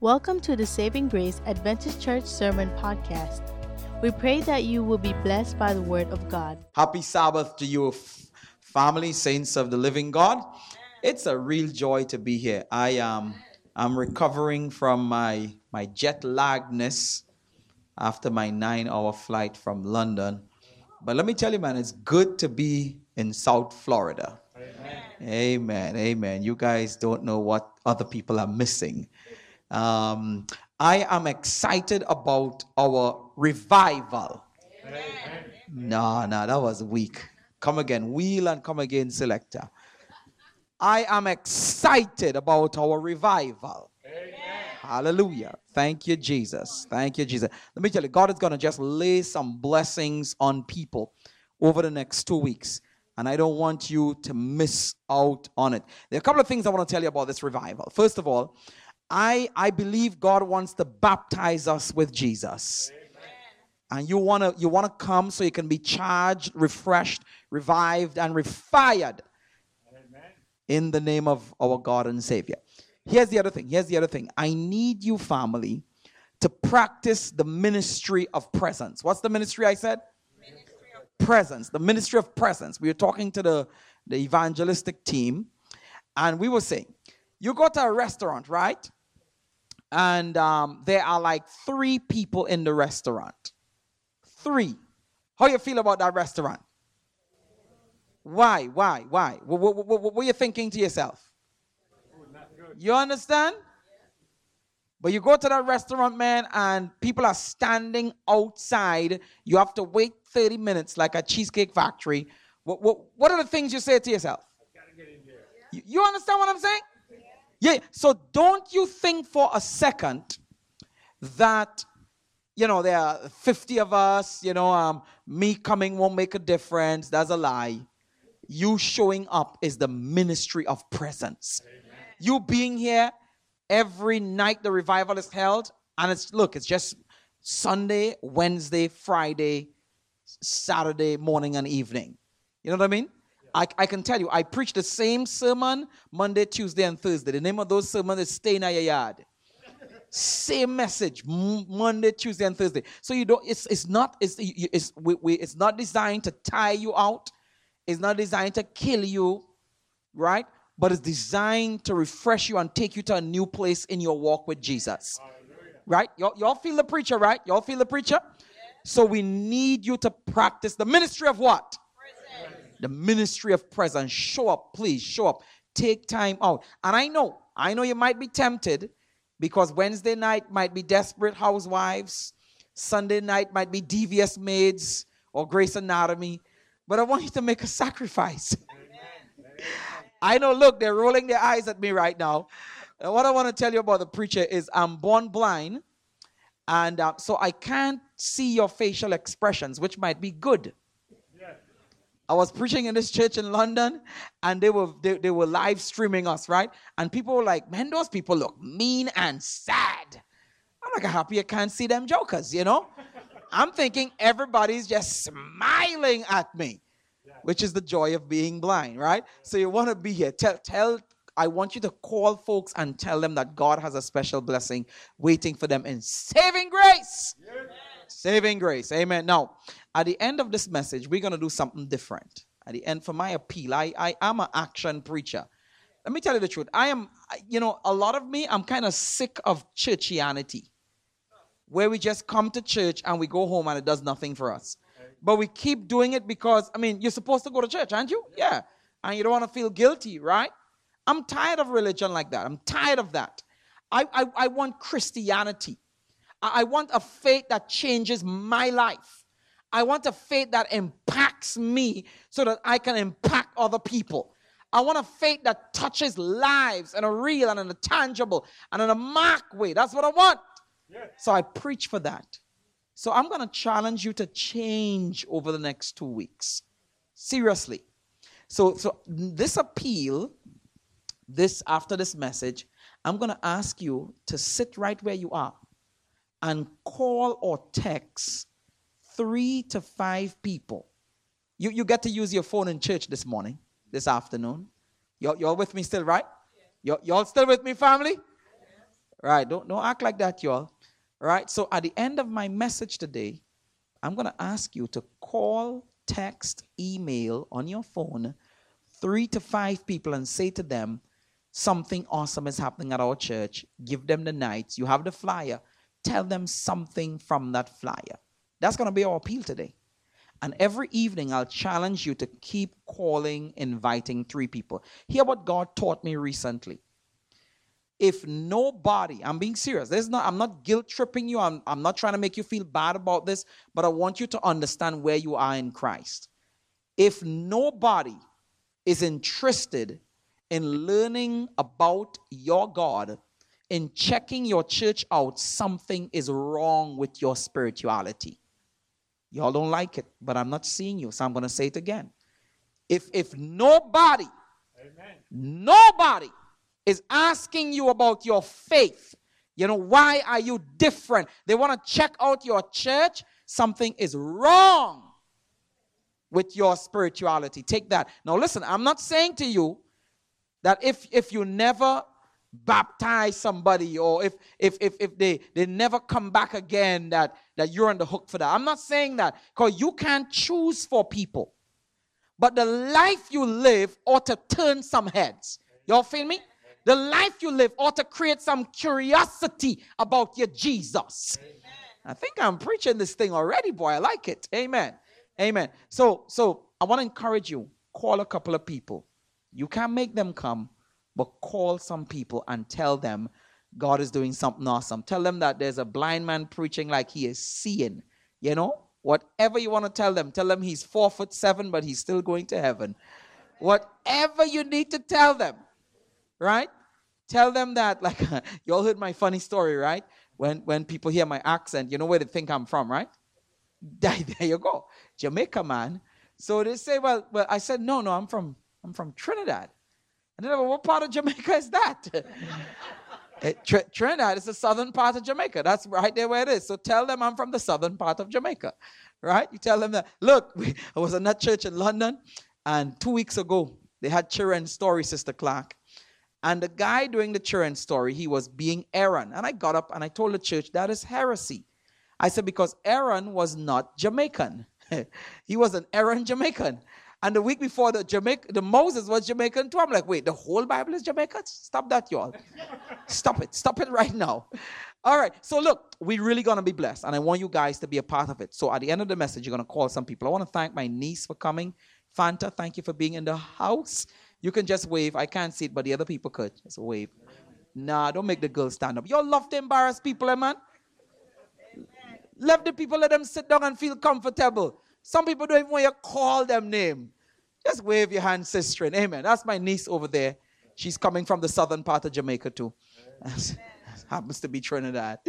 Welcome to the Saving Grace Adventist Church Sermon Podcast. We pray that you will be blessed by the Word of God. Happy Sabbath to you, family, saints of the living God. It's a real joy to be here. I am I'm recovering from my my jet lagness after my nine hour flight from London. But let me tell you, man, it's good to be in South Florida. Amen. Amen. Amen. You guys don't know what other people are missing. Um, I am excited about our revival. Amen. No, no, that was weak. Come again, wheel and come again, selector. I am excited about our revival. Amen. Hallelujah. Thank you, Jesus. Thank you, Jesus. Let me tell you, God is going to just lay some blessings on people over the next two weeks. And I don't want you to miss out on it. There are a couple of things I want to tell you about this revival. First of all, I, I believe God wants to baptize us with Jesus. Amen. And you want to you want to come so you can be charged, refreshed, revived, and refired Amen. in the name of our God and Savior. Here's the other thing. Here's the other thing. I need you, family, to practice the ministry of presence. What's the ministry I said? Ministry presence. The ministry of presence. We were talking to the, the evangelistic team, and we were saying, you go to a restaurant, right? And um, there are like three people in the restaurant. Three. How you feel about that restaurant? Why? Why? Why? What, what, what, what are you thinking to yourself? You understand? But you go to that restaurant, man, and people are standing outside. You have to wait 30 minutes like a cheesecake factory. What, what, what are the things you say to yourself? You, you understand what I'm saying? Yeah, so don't you think for a second that, you know, there are 50 of us, you know, um, me coming won't make a difference. That's a lie. You showing up is the ministry of presence. Amen. You being here every night the revival is held, and it's, look, it's just Sunday, Wednesday, Friday, Saturday morning and evening. You know what I mean? I, I can tell you, I preach the same sermon Monday, Tuesday, and Thursday. The name of those sermons is Stay in Your Yard. Same message Monday, Tuesday, and Thursday. So you don't. It's it's not. It's it's we, we, it's not designed to tire you out. It's not designed to kill you, right? But it's designed to refresh you and take you to a new place in your walk with Jesus. Right? Y'all, y'all feel the preacher, right? Y'all feel the preacher? So we need you to practice the ministry of what? The ministry of presence. Show up, please, show up. Take time out. And I know, I know you might be tempted because Wednesday night might be desperate housewives, Sunday night might be devious maids or Grey's Anatomy. But I want you to make a sacrifice. I know, look, they're rolling their eyes at me right now. And what I want to tell you about the preacher is I'm born blind, and uh, so I can't see your facial expressions, which might be good. I was preaching in this church in London and they were they, they were live streaming us, right? And people were like, man, those people look mean and sad. I'm like, happy I can't see them jokers, you know? I'm thinking everybody's just smiling at me, which is the joy of being blind, right? So you want to be here. Tell, tell, I want you to call folks and tell them that God has a special blessing waiting for them in saving grace. Yes. Saving grace. Amen. Now, at the end of this message, we're going to do something different. At the end, for my appeal, I, I am an action preacher. Let me tell you the truth. I am, you know, a lot of me, I'm kind of sick of churchianity, where we just come to church and we go home and it does nothing for us. But we keep doing it because, I mean, you're supposed to go to church, aren't you? Yeah. And you don't want to feel guilty, right? I'm tired of religion like that. I'm tired of that. I, I, I want Christianity. I, want a faith that changes my life. I want a faith that impacts me so that I can impact other people. I want a faith that touches lives in a real and in a tangible and in a mark way. That's what I want. So I preach for that. So I'm going to challenge you to change over the next two weeks. Seriously. So, so this appeal, this after this message, I'm going to ask you to sit right where you are and call or text three to five people. You, you get to use your phone in church this morning, this afternoon. You're, y'all with me still, right? Y'all, y'all still with me, family? Right? Don't, don't act like that, y'all. Right? So at the end of my message today, I'm going to ask you to call, text, email on your phone three to five people and say to them, something awesome is happening at our church. Give them the nights. You have the flyer. Tell them something from that flyer. That's going to be our appeal today. And every evening, I'll challenge you to keep calling, inviting three people. Hear what God taught me recently. If nobody, I'm being serious, there's not, I'm not guilt tripping you, I'm, I'm not trying to make you feel bad about this, but I want you to understand where you are in Christ. If nobody is interested in learning about your God, in checking your church out, something is wrong with your spirituality. Y'all don't like it, but I'm not seeing you, so I'm going to say it again. If if nobody, Amen. nobody is asking you about your faith, you know, why are you different? They want to check out your church, something is wrong with your spirituality. Take that. Now listen, I'm not saying to you that if if you never baptize somebody or if if if, if they they never come back again that that you're on the hook for that. I'm not saying that because you can't choose for people. But the life you live ought to turn some heads. Y'all feel me? The life you live ought to create some curiosity about your jesus. Amen. i think i'm preaching this thing already boy. I like it. Amen. Amen. So so i want to encourage you call a couple of people. You can't make them come but call some people and tell them God is doing something awesome. Tell them that there's a blind man preaching like he is seeing. You know, whatever you want to tell them, tell them he's four foot seven, but he's still going to heaven. Whatever you need to tell them, right? Tell them that, like, you all heard my funny story, right? When when people hear my accent, you know where they think I'm from, right? There, you go, Jamaica man. So they say, well, well, I said, no, no, I'm from I'm from Trinidad. And then, what part of Jamaica is that? Tr- Trinidad is the southern part of Jamaica. That's right there where it is. So tell them I'm from the southern part of Jamaica, right? You tell them that. Look, we, I was in that church in London, and two weeks ago they had children's story, Sister Clark, and the guy doing the children's story, he was being Aaron, and I got up and I told the church that is heresy. I said because Aaron was not Jamaican, he was an Aaron Jamaican. And the week before, the Jamaica, the Moses was Jamaican too. I'm like, wait, the whole Bible is Jamaican? Stop that, y'all. Stop it. Stop it right now. All right. So look, we're really gonna be blessed, and I want you guys to be a part of it. So at the end of the message, you're gonna call some people. I want to thank my niece for coming. Fanta, thank you for being in the house. You can just wave. I can't see it, but the other people could. Just wave. Nah, don't make the girls stand up. Y'all love to embarrass people, eh, man. Let the people let them sit down and feel comfortable. Some people don't even want you to call them name. Just wave your hand, sister. and Amen. That's my niece over there. She's coming from the southern part of Jamaica too. Happens to be Trinidad.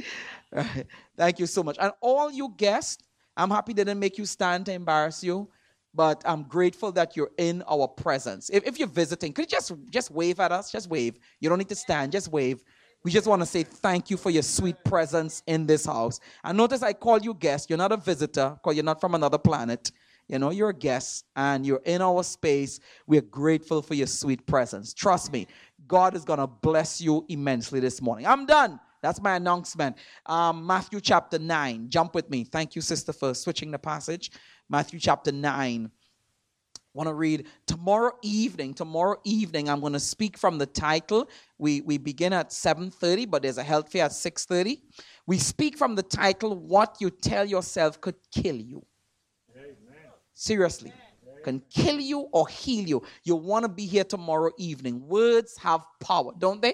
Thank you so much. And all you guests, I'm happy they didn't make you stand to embarrass you, but I'm grateful that you're in our presence. If, if you're visiting, could you just just wave at us? Just wave. You don't need to stand. Just wave. We just want to say thank you for your sweet presence in this house. And notice I call you guest. You're not a visitor because you're not from another planet. You know, you're a guest and you're in our space. We're grateful for your sweet presence. Trust me, God is going to bless you immensely this morning. I'm done. That's my announcement. Um, Matthew chapter 9. Jump with me. Thank you, sister, for switching the passage. Matthew chapter 9 want to read tomorrow evening tomorrow evening i'm going to speak from the title. We we begin at 7.30 but there's a health fair at 6.30 we speak from the title what you tell yourself could kill you. Amen. seriously. Amen. can kill you or heal you. You want to be here tomorrow evening. Words have power don't they?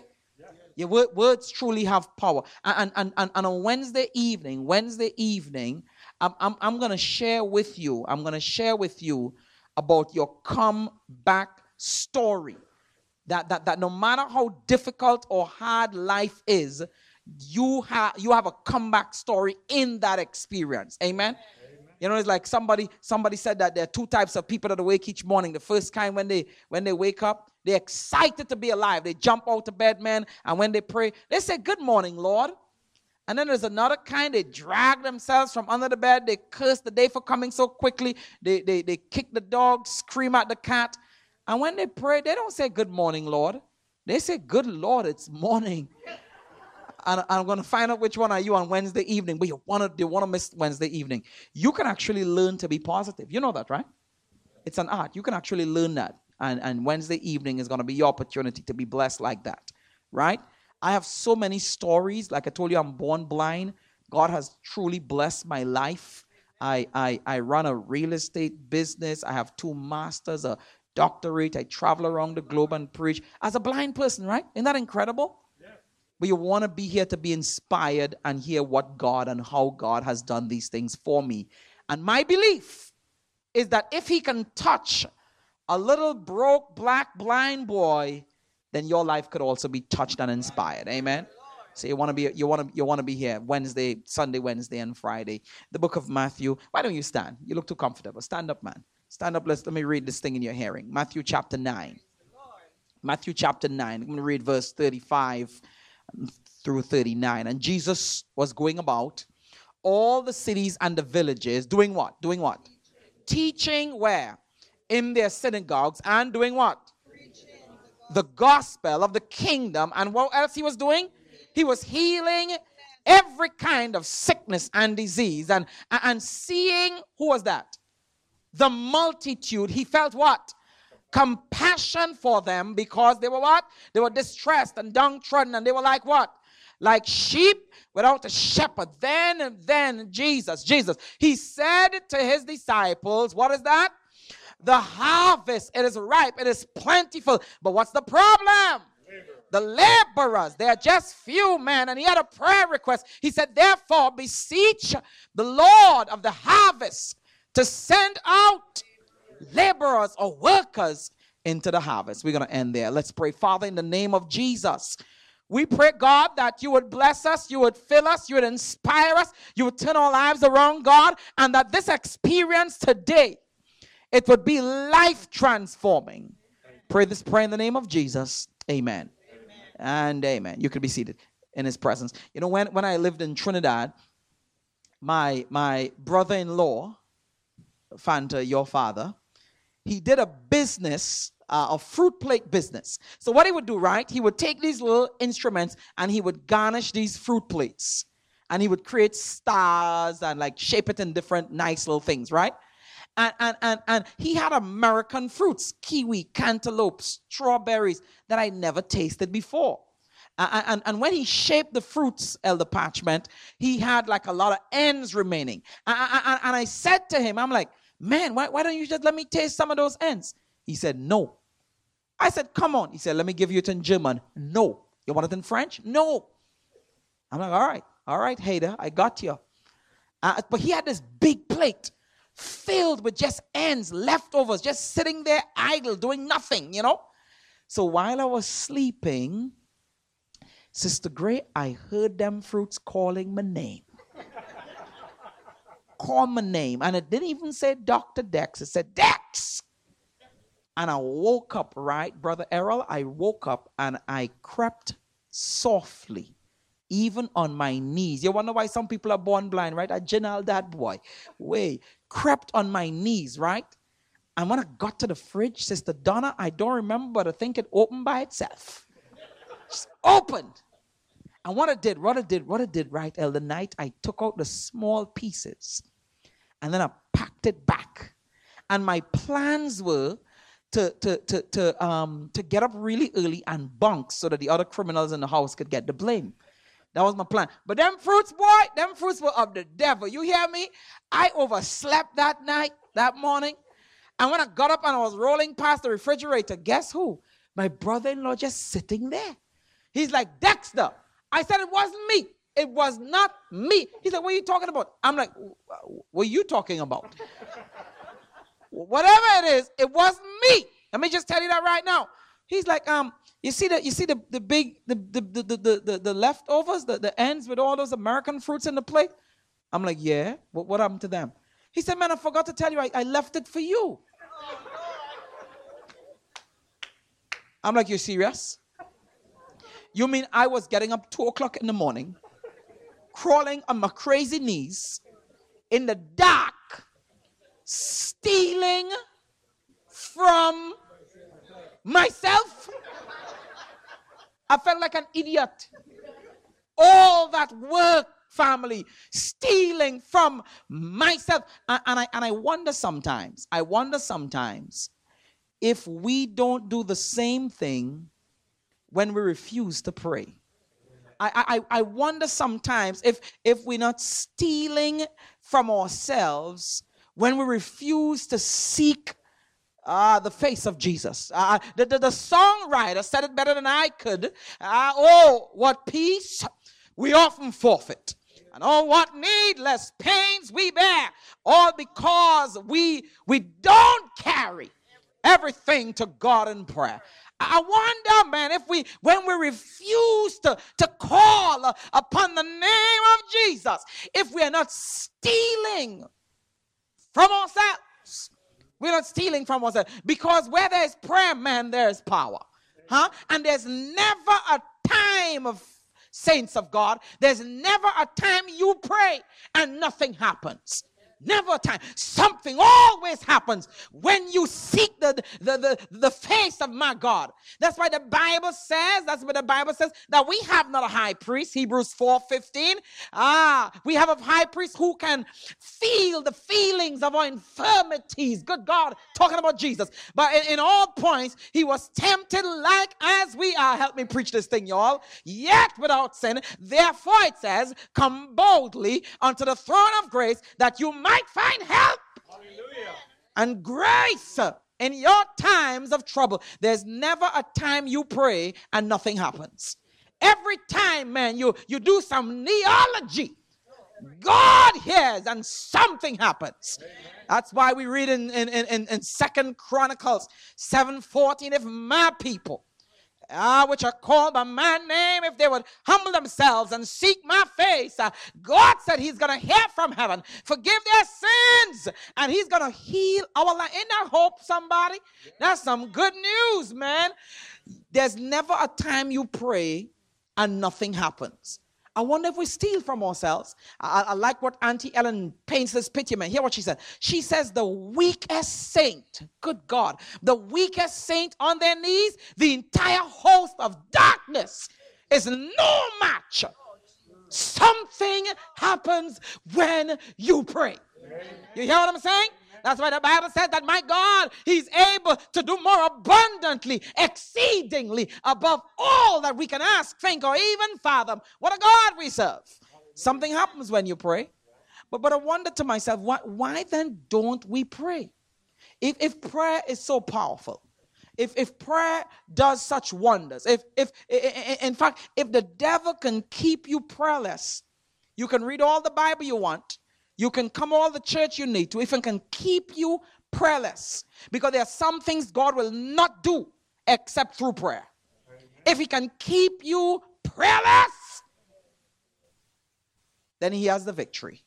Yeah, words truly have power. And, and, and, and on Wednesday evening, Wednesday evening, I'm, I'm, I'm going to share with you, I'm going to share with you about your comeback story. That, that, that no matter how difficult or hard life is, you have you have a comeback story in that experience. Amen. Amen. You know, it's like somebody somebody said that there are two types of people that awake each morning. The first kind when they when they wake up, they're excited to be alive. They jump out of bed, man, and when they pray, they say, Good morning, Lord. And then there's another kind, they drag themselves from under the bed. They curse the day for coming so quickly. They, they, they kick the dog, scream at the cat. And when they pray, they don't say, Good morning, Lord. They say, Good Lord, it's morning. and I'm going to find out which one are you on Wednesday evening, but you want to, you want to miss Wednesday evening. You can actually learn to be positive. You know that, right? It's an art. You can actually learn that. And, and Wednesday evening is going to be your opportunity to be blessed like that, right? I have so many stories. Like I told you, I'm born blind. God has truly blessed my life. I, I, I run a real estate business. I have two masters, a doctorate. I travel around the globe and preach as a blind person, right? Isn't that incredible? Yeah. But you want to be here to be inspired and hear what God and how God has done these things for me. And my belief is that if He can touch a little broke, black, blind boy, then your life could also be touched and inspired. Amen. So you want to be you want to you want to be here Wednesday, Sunday, Wednesday, and Friday. The book of Matthew. Why don't you stand? You look too comfortable. Stand up, man. Stand up. Let's let me read this thing in your hearing. Matthew chapter nine. Matthew chapter nine. I'm going to read verse 35 through 39. And Jesus was going about all the cities and the villages, doing what? Doing what? Teaching where? In their synagogues and doing what? The gospel of the kingdom. And what else he was doing? He was healing every kind of sickness and disease. And, and seeing, who was that? The multitude. He felt what? Compassion for them because they were what? They were distressed and downtrodden. And they were like what? Like sheep without a shepherd. Then and then Jesus, Jesus, he said to his disciples, What is that? The harvest, it is ripe, it is plentiful. But what's the problem? the laborers, they are just few men. And he had a prayer request. He said, Therefore, beseech the Lord of the harvest to send out laborers or workers into the harvest. We're going to end there. Let's pray. Father, in the name of Jesus. We pray, God, that you would bless us, you would fill us, you would inspire us, you would turn our lives around, God, and that this experience today, it would be life transforming. Pray this prayer in the name of Jesus. Amen and amen. You could be seated in his presence. You know, when, when I lived in Trinidad, my my brother-in-law, Fanta, your father, he did a business, uh, a fruit plate business. So what he would do, right? He would take these little instruments and he would garnish these fruit plates. And he would create stars and like shape it in different nice little things, right? And, and, and, and he had American fruits, kiwi, cantaloupe, strawberries that I never tasted before. And, and, when he shaped the fruits, Elder Parchment, he had like a lot of ends remaining. And, and, and I said to him, I'm like, man, why, why don't you just let me taste some of those ends? He said, no. I said, come on. He said, let me give you it in German. No. You want it in French? No. I'm like, all right, all right, hater, I got you. Uh, but he had this big plate filled with just ends, leftovers, just sitting there idle, doing nothing, you know? So while I was sleeping, Sister Gray, I heard them fruits calling my name. Call my name. And it didn't even say Dr. Dex, it said Dex. And I woke up, right, Brother Errol? I woke up and I crept softly even on my knees. You wonder why some people are born blind, right? I general that boy. Way crept on my knees, right? And when I got to the fridge, Sister Donna, I don't remember, but I think it opened by itself. Just opened. And what I did, what I did, what I did, right, Elder Night, I took out the small pieces and then I packed it back. And my plans were to, to, to, to, um, to get up really early and bunk so that the other criminals in the house could get the blame. That was my plan. But them fruits, boy, them fruits were of the devil. You hear me? I overslept that night, that morning. And when I got up and I was rolling past the refrigerator, guess who? My brother in law just sitting there. He's like, Dexter. I said, It wasn't me. It was not me. He said, What are you talking about? I'm like, What are you talking about? Whatever it is, it wasn't me. Let me just tell you that right now. He's like, um, you see the you see the, the big the the, the, the, the, the leftovers, the, the ends with all those American fruits in the plate? I'm like, yeah. What, what happened to them? He said, man, I forgot to tell you, I, I left it for you. I'm like, You're serious? You mean I was getting up two o'clock in the morning, crawling on my crazy knees in the dark, stealing from myself? I felt like an idiot. all that work family, stealing from myself. And, and, I, and I wonder sometimes, I wonder sometimes if we don't do the same thing when we refuse to pray. I, I, I wonder sometimes if, if we're not stealing from ourselves when we refuse to seek uh, the face of Jesus. Uh, the, the, the, songwriter said it better than I could. Uh, oh, what peace we often forfeit. And oh, what needless pains we bear, all because we we don't carry everything to God in prayer. I wonder, man, if we, when we refuse to, to call upon the name of Jesus, if we are not stealing from ourselves. We're not stealing from ourselves. Because where there's prayer, man, there's power. Huh? And there's never a time of saints of God, there's never a time you pray and nothing happens. Never a time. Something always happens when you seek the, the, the, the face of my God. That's why the Bible says, that's what the Bible says, that we have not a high priest, Hebrews 4 15. Ah, we have a high priest who can feel the feelings of our infirmities. Good God, talking about Jesus. But in, in all points, he was tempted like as we are. Help me preach this thing, y'all. Yet without sin. Therefore, it says, come boldly unto the throne of grace that you might find help Hallelujah. and grace in your times of trouble. There's never a time you pray and nothing happens. Every time, man, you, you do some kneeology. God hears and something happens. That's why we read in, in, in, in Second Chronicles 7:14, if my people ah, which are called by my name, if they would humble themselves and seek my face, uh, God said He's going to hear from heaven, forgive their sins, and He's going to heal our land. Ain't that hope, somebody? That's some good news, man. There's never a time you pray and nothing happens. I wonder if we steal from ourselves. I, I, like what Auntie Ellen paints this picture, man. Hear what she said. She says, The weakest saint, good God, the weakest saint on their knees, the entire host of darkness is no match. Something happens when you pray. You hear what I'm saying? That's why the Bible says that my God, He's able to do more abundantly, exceedingly above all that we can ask, think, or even fathom. What a God we serve. Something happens when you pray. But, but I wonder to myself, why, why then don't we pray? If, if prayer is so powerful, if, if prayer does such wonders, if, if in fact, if the devil can keep you prayerless, you can read all the Bible you want, you can come all the church you need to if can keep you prayerless. Because there are some things God will not do except through prayer. If He can keep you prayerless, then He has the victory.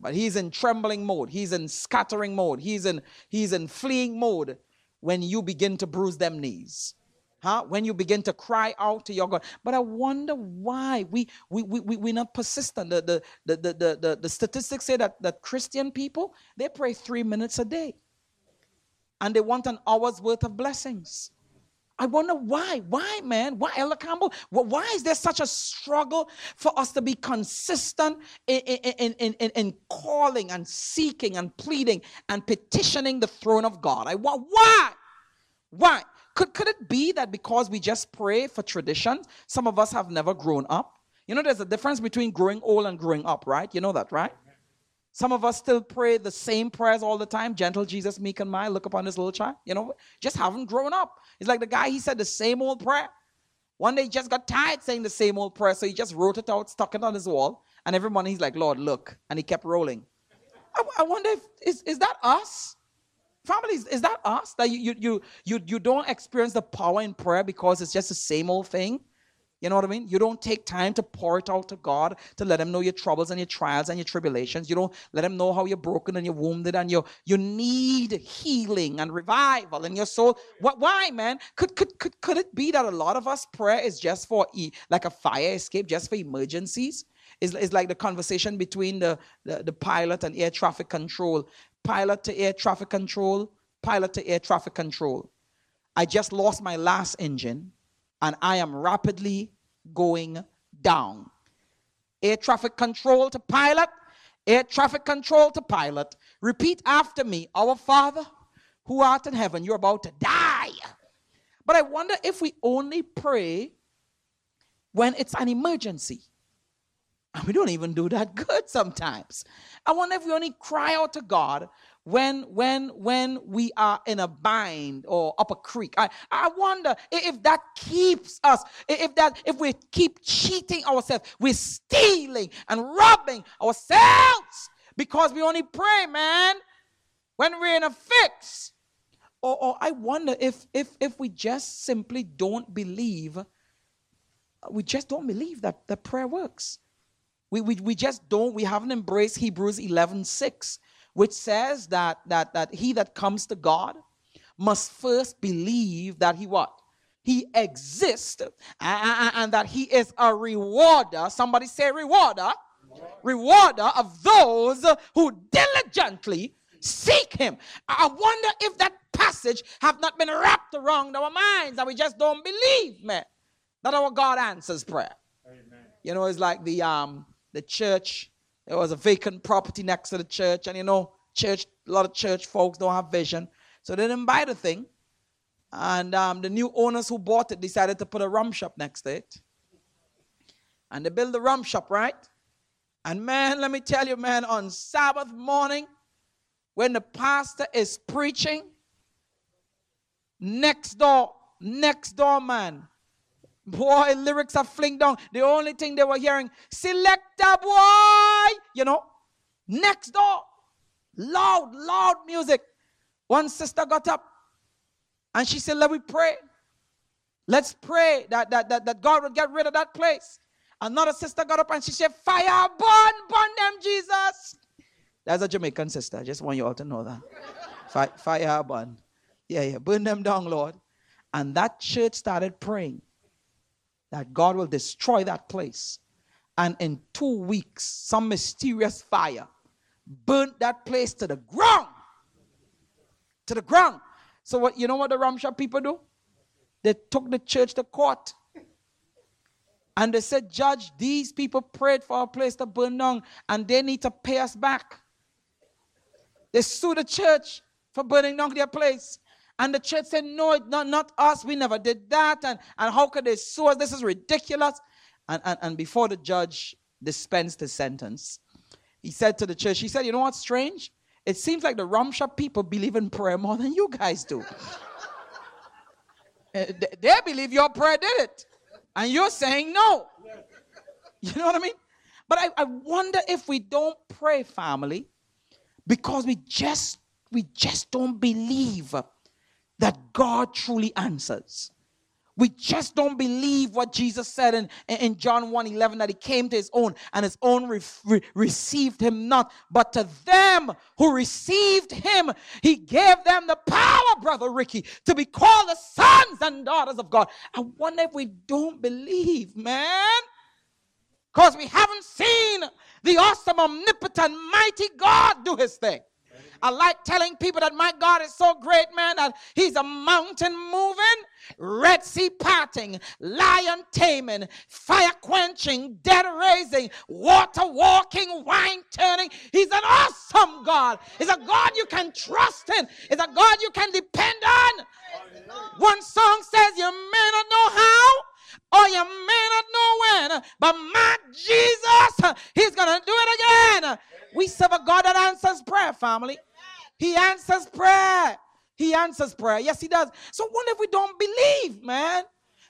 But He's in trembling mode, He's in scattering mode, He's in He's in fleeing mode when you begin to bruise them knees huh? when you begin to cry out to your God. But I wonder why we, we, we, we, we're not persistent. The, the, the, the, the, the statistics say that, that Christian people, they pray three minutes a day. And they want an hour's worth of blessings. I wonder why. Why, man? Why, Elder Campbell? Why is there such a struggle for us to be consistent in, in, in, in, in calling and seeking and pleading and petitioning the throne of God? I, want why? Why? Could, could it be that because we just pray for tradition, some of us have never grown up? You know, there's a difference between growing old and growing up, right? You know that, right? Some of us still pray the same prayers all the time. Gentle Jesus, meek and mild, look upon this little child. You know, just haven't grown up. It's like the guy, he said the same old prayer. One day he just got tired saying the same old prayer, so he just wrote it out, stuck it on his wall, and every morning he's like, Lord, look. And he kept rolling. I, I wonder if, is, is that us? Families, is that us? That you, you, you, you, don't experience the power in prayer because it's just the same old thing? You know what I mean? You don't take time to pour it out to God to let Him know your troubles and your trials and your tribulations. You don't let Him know how you're broken and you're wounded and you you need healing and revival in your soul. What? Why, man? Could could could could it be that a lot of us prayer is just for e, like a fire escape, just for emergencies? It's, it's like the conversation between the, the, the pilot and air traffic control pilot to air traffic control, pilot to air traffic control. I just lost my last engine and I am rapidly going down. Air traffic control to pilot. Air traffic control to pilot. Repeat after me Our Father who art in heaven, you're about to die. But I wonder if we only pray when it's an emergency. And we don't even do that good sometimes. I wonder if we only cry out to God when when when we are in a bind or up a creek. I, I wonder if that keeps us, if that if we keep cheating ourselves, we're stealing and robbing ourselves because we only pray, man, when we're in a fix. Or, or I wonder if if if we just simply don't believe, we just don't believe that that prayer works. We, we, we just don't, we haven't embraced Hebrews 11 6, which says that, that, that he that comes to God must first believe that he what? He exists and, and that he is a rewarder. Somebody say rewarder. Rewarder of those who diligently seek him. I wonder if that passage have not been wrapped around our minds that we just don't believe, man, that our God answers prayer. Amen. You know, it's like the um the church. There was a vacant property next to the church, and you know, church a lot of church folks don't have vision, so they didn't buy the thing. And um, the new owners who bought it decided to put a rum shop next to it. And they built the rum shop, right? And man, let me tell you, man, on Sabbath morning, when the pastor is preaching, next door, next door, man, Boy, lyrics are fling down. The only thing they were hearing, selector boy, you know, next door. Loud, loud music. One sister got up and she said, Let me pray. Let's pray that, that, that, that God will get rid of that place. Another sister got up and she said, Fire, burn, burn them, Jesus. That's a Jamaican sister. I just want you all to know that. Fire, fire, burn. Yeah, yeah, burn them down, Lord. And that church started praying that God will destroy that place. And in two weeks, some mysterious fire burnt that place to the ground. To the ground. So what you know what the Ramsha people do? They took the church to court. And they said, Judge, these people prayed for a place to burn down, and they need to pay us back. They sued the church for burning down their place. And the church said, No, not, not us. We never did that. And, and how could they sue us? This is ridiculous. And, and, and before the judge dispensed his sentence, he said to the church, He said, You know what's strange? It seems like the rum shop people believe in prayer more than you guys do. Eh, they believe your prayer did it. And you're saying no. You know what I mean? But I, I wonder if we don't pray, family, because we just we just don't believe that God truly answers. We just don't believe what Jesus said in, in John 1 11 that he came to his own and his own re- re- received him not. But to them who received him, he gave them the power, Brother Ricky, to be called the sons and daughters of God. I wonder if we don't believe, man. Because we haven't seen the awesome, omnipotent, mighty God do his thing. I like telling people that my God is so great, man, that He's a mountain moving, Red Sea parting, lion taming, fire quenching, dead raising, water walking, wine turning. He's an awesome God. He's a God you can trust in, He's a God you can depend on. One song says, You may not know how or you may not know when, but my Jesus, He's going to do it again. We serve a God that answers prayer, family. He answers prayer. He answers prayer. Yes, he does. So what if we don't believe, man?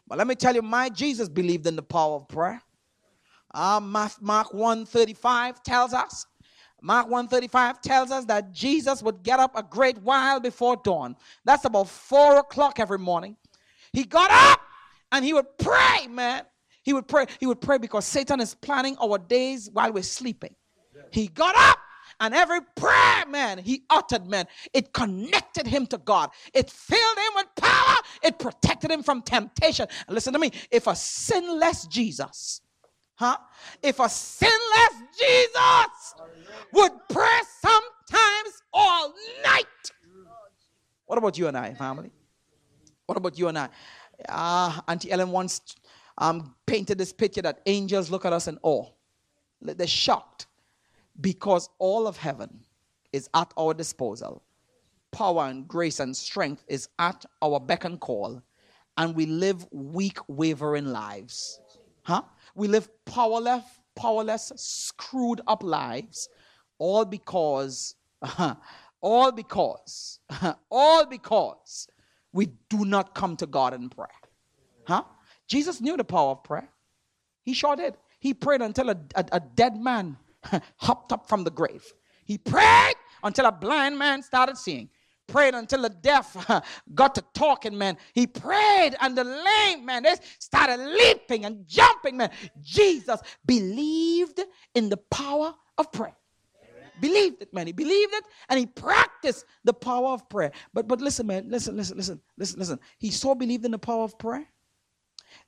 But let me tell you, my Jesus believed in the power of prayer. Uh, Mark, Mark 135 tells us. Mark 135 tells us that Jesus would get up a great while before dawn. That's about four o'clock every morning. He got up and he would pray, man. He would pray. He would pray because Satan is planning our days while we're sleeping. He got up and every prayer, man, he uttered, man, it connected him to God. It filled him with power. It protected him from temptation. And listen to me if a sinless Jesus, huh? If a sinless Jesus would pray sometimes all night. What about you and I, family? What about you and I? Uh, Auntie Ellen once um, painted this picture that angels look at us in awe. They're shocked because all of heaven is at our disposal. Power and grace and strength is at our beck and call. And we live weak, wavering lives. Huh? We live powerless, powerless, screwed up lives, all because, all because, all because we do not come to God in prayer. Huh? Jesus knew the power of prayer. He sure did. He prayed until a, a, a dead man hopped up from the grave. He prayed until a blind man started seeing. Prayed until the deaf got to talking, man. He prayed and the lame, man, they started leaping and jumping, man. Jesus believed in the power of prayer. Believed it, man. He believed it and he practiced the power of prayer. But but listen, man, listen, listen, listen, listen, listen. He so believed in the power of prayer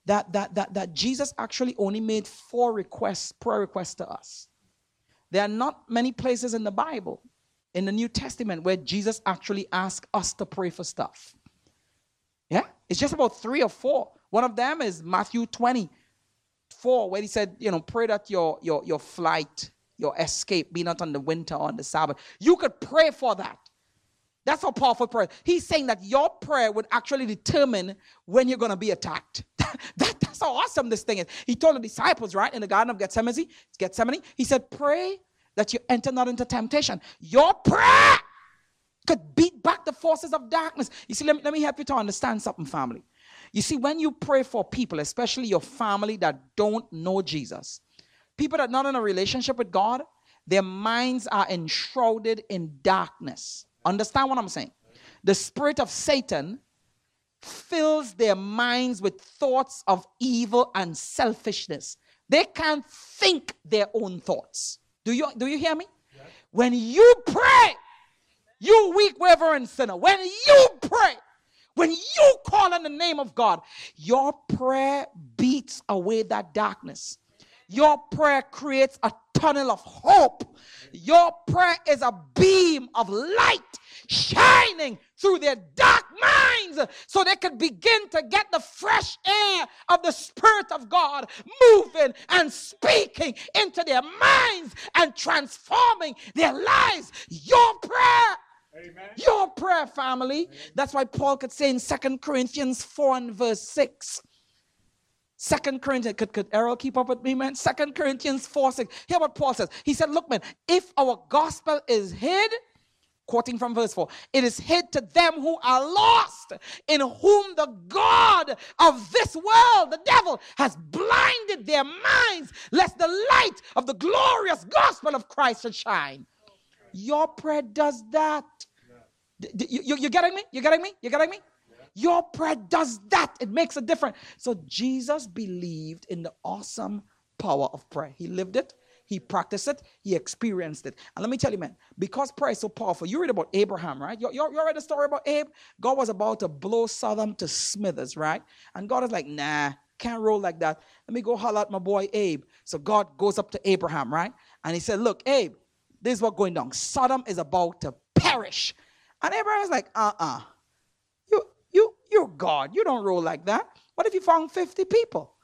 that that that that Jesus actually only made four requests, prayer requests to us. There are not many places in the Bible, in the New Testament, where Jesus actually asked us to pray for stuff. Yeah? It's just about three or four. One of them is Matthew 24, where he said, you know, pray that your your your flight, your escape be not on the winter on the Sabbath. You could pray for that. That's how powerful prayer. He's saying that your prayer would actually determine when you're going to be attacked. that, that's how awesome this thing is. He told the disciples, right, in the Garden of Gethsemane, Gethsemane, he said, pray that you enter not into temptation. Your prayer could beat back the forces of darkness. You see, let me, let me help you to understand something, family. You see, when you pray for people, especially your family that don't know Jesus, people that are not in a relationship with God, their minds are enshrouded in darkness. Understand what I'm saying? The spirit of Satan fills their minds with thoughts of evil and selfishness. They can't think their own thoughts. Do you, do you hear me? When you pray, you weak, wavering sinner, when you pray, when you call on the name of God, your prayer beats away that darkness. Your prayer creates a tunnel of hope. Your prayer is a beam of light shining through their dark minds so they could begin to get the fresh air of the Spirit of God moving and speaking into their minds and transforming their lives. Your prayer. Amen. Your prayer, family. Amen. That's why Paul could say in Second Corinthians 4 and verse 6 Second Corinthians, could, could Errol keep up with me, man? Second Corinthians 4 6. Hear what Paul says. He said, Look, man, if our gospel is hid, quoting from verse 4, it is hid to them who are lost, in whom the God of this world, the devil, has blinded their minds, lest the light of the glorious gospel of Christ should shine. Your prayer does that. You, you, you getting me? You getting me? You getting me? Your prayer does that. It makes a difference. So Jesus believed in the awesome power of prayer. He lived it, he practiced it, he experienced it. And let me tell you, man, because prayer is so powerful, you read about Abraham, right? You, you, you read the story about Abe? God was about to blow Sodom to smithers, right? And God is like, nah, can't roll like that. Let me go holler at my boy Abe. So God goes up to Abraham, right? And he said, Look, Abe, this is what's going down. Sodom is about to perish. And Abraham is like, uh uh you, you're God. You don't roll like that. What if you found 50 people?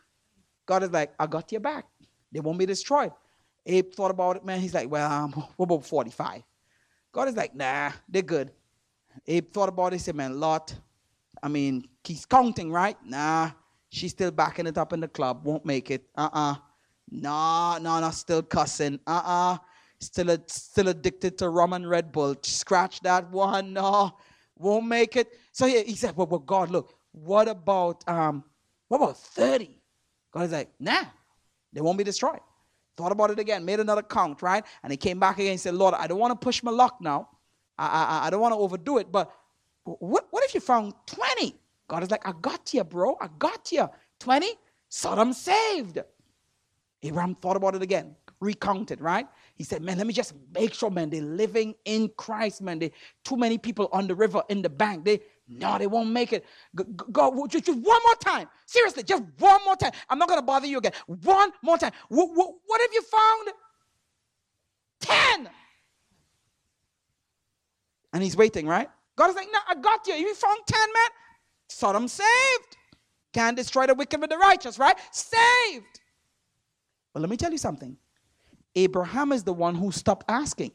God is like, I got your back. They won't be destroyed. Abe thought about it, man. He's like, well, um, what about 45? God is like, nah, they're good. Abe thought about it. He said, man, Lot, I mean, he's counting, right? Nah, she's still backing it up in the club. Won't make it. Uh-uh. Nah, nah, nah, still cussing. Uh-uh. Still, a, still addicted to rum and Red Bull. Scratch that one. No, won't make it. So he, he said, well, well, God, look, what about um, what about 30? God is like, nah, they won't be destroyed. Thought about it again, made another count, right? And he came back again and said, Lord, I don't want to push my luck now. I, I, I don't want to overdo it, but what, what if you found 20? God is like, I got you, bro. I got you. 20? Sodom saved. Abraham thought about it again, recounted, right? He said, Man, let me just make sure, man, they're living in Christ, man. They too many people on the river in the bank. They no, they won't make it. Go, just, just one more time. Seriously, just one more time. I'm not gonna bother you again. One more time. What, what, what have you found? Ten. And he's waiting, right? God is like, No, I got you. You found ten, man. Sodom saved. Can't destroy the wicked with the righteous, right? Saved. But let me tell you something Abraham is the one who stopped asking.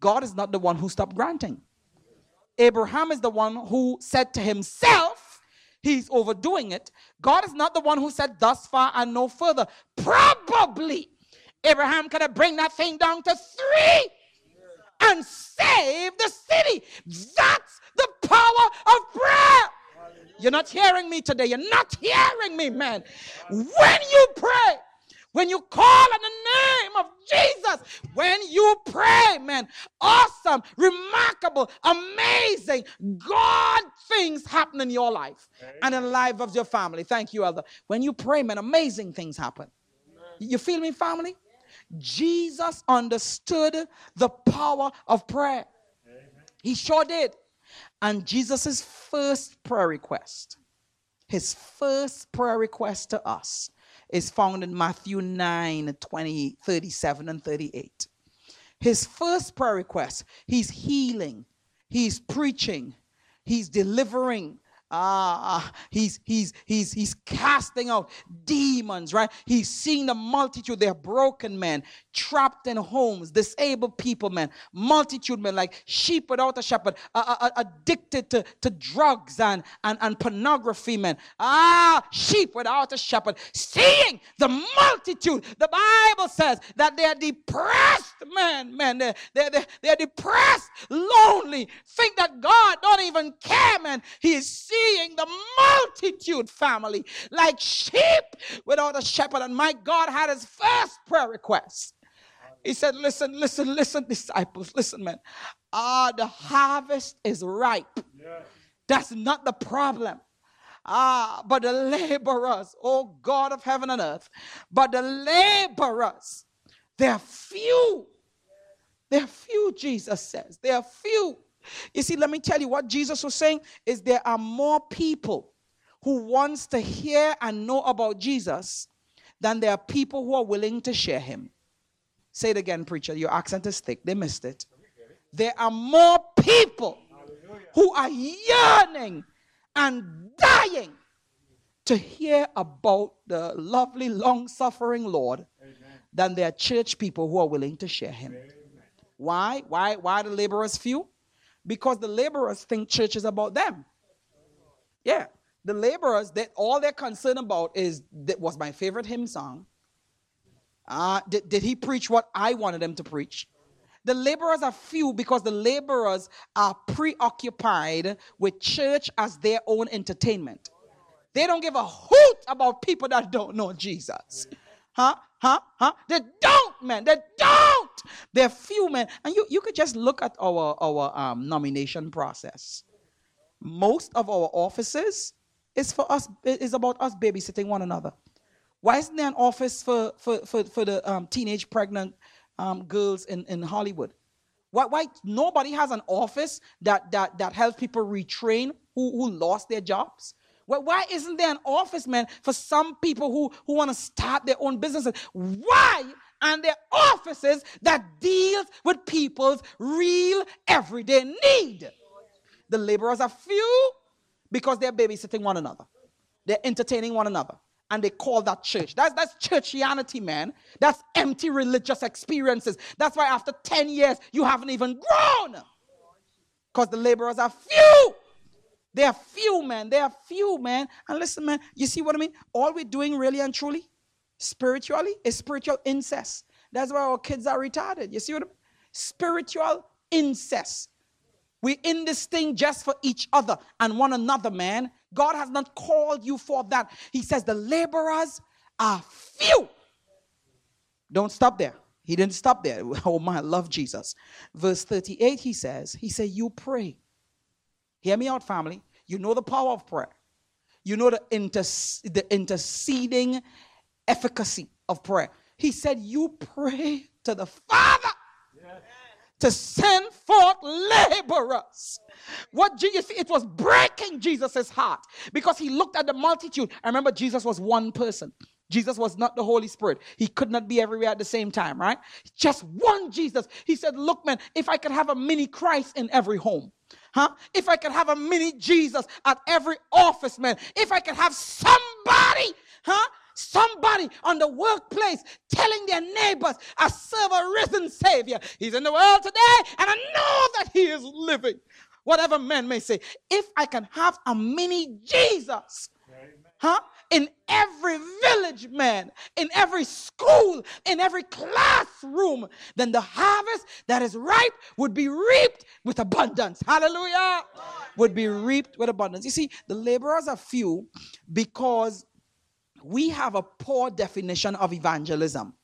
God is not the one who stopped granting. Abraham is the one who said to himself, he's overdoing it. God is not the one who said, thus far and no further. Probably Abraham could have bring that thing down to three and save the city. That's the power of prayer. You're not hearing me today. You're not hearing me, man. When you pray, when you call on the name of Jesus, when you pray, man, awesome, remarkable, amazing, God things happen in your life and in the life of your family. Thank you, Elder. When you pray, man, amazing things happen. You feel me, family? Jesus understood the power of prayer. He sure did. And Jesus' first prayer request, his first prayer request to us, is found in Matthew 9 20, 37 and 38. His first prayer request, he's healing, he's preaching, he's delivering, Ah, he's he's he's he's casting out demons, right? He's seeing the multitude. They're broken men, trapped in homes, disabled people, men multitude men, like sheep without a shepherd, uh, uh, addicted to, to drugs and, and and pornography, men Ah, sheep without a shepherd, seeing the multitude. The Bible says that they're depressed, man, man. They're they're, they're, they're depressed, lonely. Think that God don't even care, man. He is seeing seeing the multitude family like sheep without a shepherd. And my God had his first prayer request. He said, Listen, listen, listen, disciples, listen, man. Ah, the harvest is ripe. That's not the problem. Ah, but the laborers, oh God of heaven and earth, but the laborers, they're few. They're few, Jesus says. They're few. You see, let me tell you what Jesus was saying is there are more people who wants to hear and know about Jesus than there are people who are willing to share him. Say it again, preacher. Your accent is thick. They missed it. There are more people who are yearning and dying to hear about the lovely, long suffering Lord than there are church people who are willing to share him. Why? Why? Why the laborers few? Because the laborers think church is about them. Yeah, the laborers that all they're concerned about is that was my favorite hymn song. Uh, did, did he preach what I wanted him to preach? The laborers are few because the laborers are preoccupied with church as their own entertainment. They don't give a hoot about people that don't know Jesus. Huh? Huh? Huh? They don't, man. They don't. They're few, man. And you, you could just look at our, our um, nomination process. Most of our offices is for us, is about us babysitting one another. Why isn't there an office for, for, for, for the um, teenage pregnant um, girls in, in Hollywood? Why, why nobody has an office that, that, that helps people retrain who, who lost their jobs? Why isn't there an office, man, for some people who, who want to start their own businesses? Why and their offices that deals with people's real everyday need. The laborers are few because they're babysitting one another. They're entertaining one another. And they call that church. That's that's churchianity, man. That's empty religious experiences. That's why after 10 years you haven't even grown. Because the laborers are few. They are few, men. There are few, men. And listen, man, you see what I mean? All we're doing really and truly spiritually is spiritual incest. That's why our kids are retarded. You see what? I mean? Spiritual incest. We're in this thing just for each other and one another, man. God has not called you for that. He says the laborers are few. Don't stop there. He didn't stop there. Oh my, I love Jesus. Verse 38, he says, He said, You pray. Hear me out, family. You know the power of prayer. You know the, inter- the interceding efficacy of prayer. He said, You pray to the Father to send forth laborers. What Jesus, it was breaking Jesus' heart because he looked at the multitude. I remember Jesus was one person. Jesus was not the Holy Spirit. He could not be everywhere at the same time, right? Just one Jesus. He said, Look, man, if I could have a mini Christ in every home, huh? If I could have a mini Jesus at every office, man, if I could have somebody, huh? somebody on the workplace telling their neighbors, I serve a risen Savior. He's in the world today, and I know that He is living. Whatever men may say, if I can have a mini Jesus, huh? In every village, man, in every school, in every classroom, then the harvest that is ripe would be reaped with abundance. Hallelujah. Would be reaped with abundance. You see, the laborers are few because we have a poor definition of evangelism.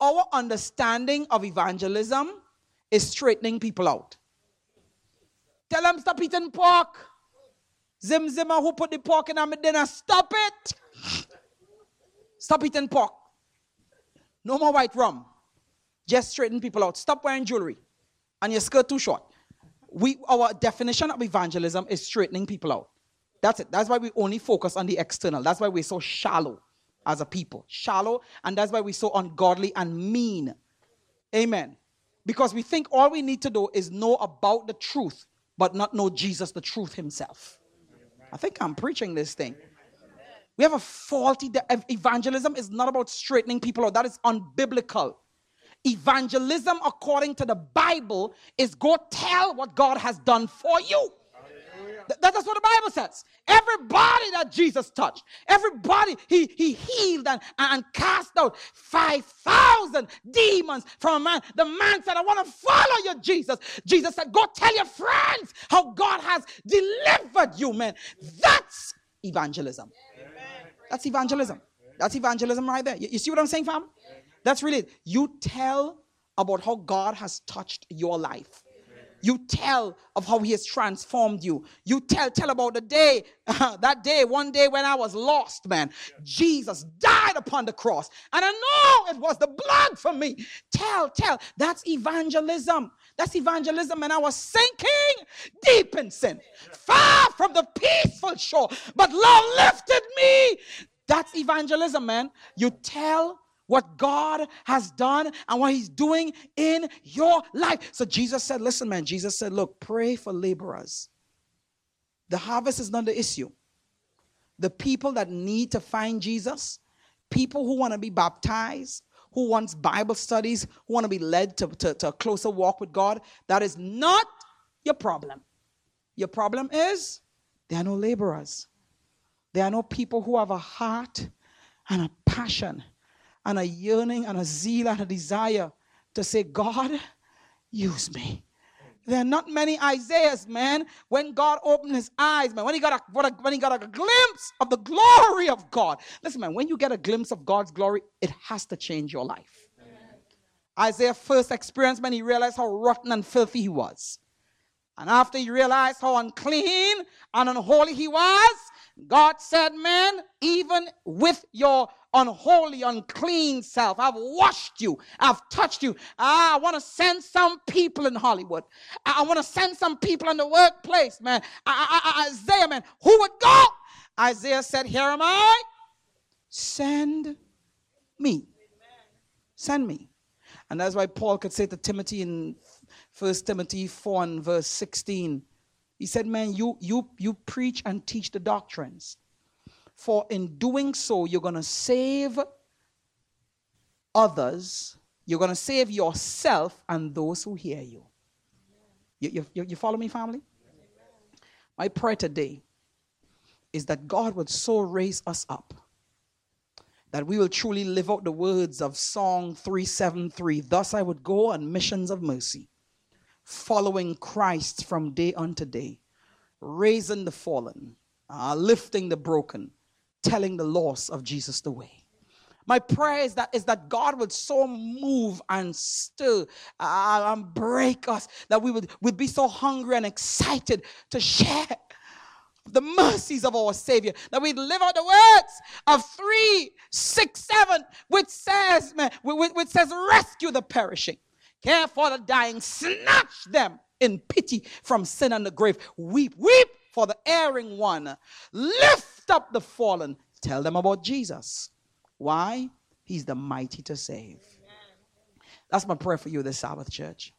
Our understanding of evangelism is straightening people out. Tell them stop eating pork. Zim Zimmer, who put the pork in our dinner, stop it. Stop eating pork. No more white rum. Just straighten people out. Stop wearing jewelry. And your skirt too short. We our definition of evangelism is straightening people out. That's it. That's why we only focus on the external. That's why we're so shallow as a people. Shallow, and that's why we're so ungodly and mean. Amen. Because we think all we need to do is know about the truth, but not know Jesus, the truth himself. I think I'm preaching this thing. We have a faulty de- evangelism is not about straightening people out. That is unbiblical. Evangelism, according to the Bible, is go tell what God has done for you. Th- that's what the Bible says. Everybody that Jesus touched, everybody he, he healed and, and cast out 5,000 demons from a man. The man said, I want to follow you, Jesus. Jesus said, Go tell your friends how God has delivered you, man. That's evangelism. That's evangelism. That's evangelism right there. You, you see what I'm saying, fam? That's really it. You tell about how God has touched your life. You tell of how he has transformed you. You tell, tell about the day, that day, one day when I was lost, man. Jesus died upon the cross. And I know it was the blood for me. Tell, tell. That's evangelism. That's evangelism. And I was sinking deep in sin, far from the peaceful shore. But love lifted me. That's evangelism, man. You tell what God has done and what He's doing in your life. So Jesus said, Listen, man, Jesus said, Look, pray for laborers. The harvest is not the issue. The people that need to find Jesus, people who want to be baptized, who wants Bible studies, who want to be led to, to, to a closer walk with God, that is not your problem. Your problem is there are no laborers. There are no people who have a heart and a passion and a yearning and a zeal and a desire to say, God, use me. There are not many Isaiahs, man. When God opened his eyes, man, when he got a, when he got a glimpse of the glory of God. Listen, man, when you get a glimpse of God's glory, it has to change your life. Isaiah first experienced when he realized how rotten and filthy he was. And after he realized how unclean and unholy he was, God said, Man, even with your unholy, unclean self, I've washed you, I've touched you. Ah, I want to send some people in Hollywood. I, want to send some people in the workplace, man. I, I, I, Isaiah, man, who would go? Isaiah said, Here am I. Send me. Send me. And that's why Paul could say to Timothy in 1 Timothy 4 and verse 16, he said, Man, you you you preach and teach the doctrines. For in doing so, you're gonna save others, you're gonna save yourself and those who hear you. You, you, you follow me, family? My prayer today is that God would so raise us up that we will truly live out the words of Song 373 Thus I would go on missions of mercy following Christ from day unto day, raising the fallen, uh, lifting the broken, telling the lost of Jesus the way. My prayer is that is that God would so move and stir uh, and break us that we would, would be so hungry and excited to share the mercies of our Savior, that we'd live out the words of three, six, seven, which says, man, which says, rescue the perishing. Care for the dying, snatch them in pity from sin and the grave. Weep, weep for the erring one. Lift up the fallen. Tell them about Jesus. Why? He's the mighty to save. That's my prayer for you this Sabbath, church.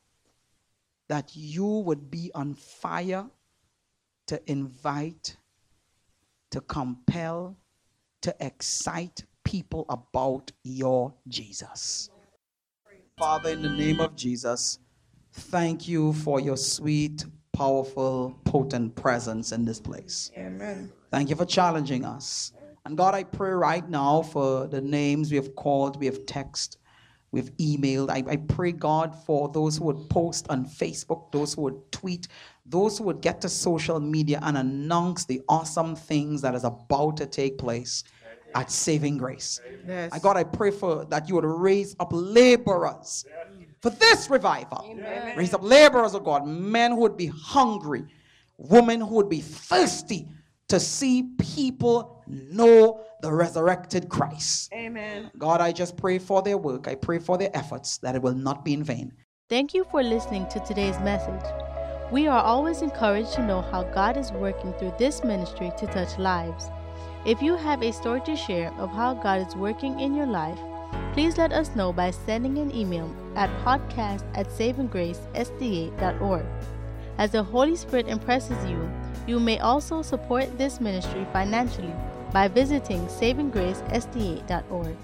That you would be on fire to invite, to compel, to excite people about your Jesus. Father, in the name of Jesus, thank you for your sweet, powerful, potent presence in this place. Amen. Thank you for challenging us. And God, I pray right now for the names we have called, we have texted, we've emailed. I, I pray, God, for those who would post on Facebook, those who would tweet, those who would get to social media and announce the awesome things that is about to take place at Saving Grace. Yes. And God, I pray for that you would raise up laborers for this revival. Raise up laborers, of God, men who would be hungry, women who would be thirsty to see people know the resurrected Christ. Amen. God, I just pray for their work. I pray for their efforts that it will not be in vain. Thank you for listening to today's message. We are always encouraged to know how God is working through this ministry to touch lives. If you have a story to share of how God is working in your life, please let us know by sending an email at podcast at savinggracesda.org. As the Holy Spirit impresses you, you may also support this ministry financially by visiting savinggracesda.org.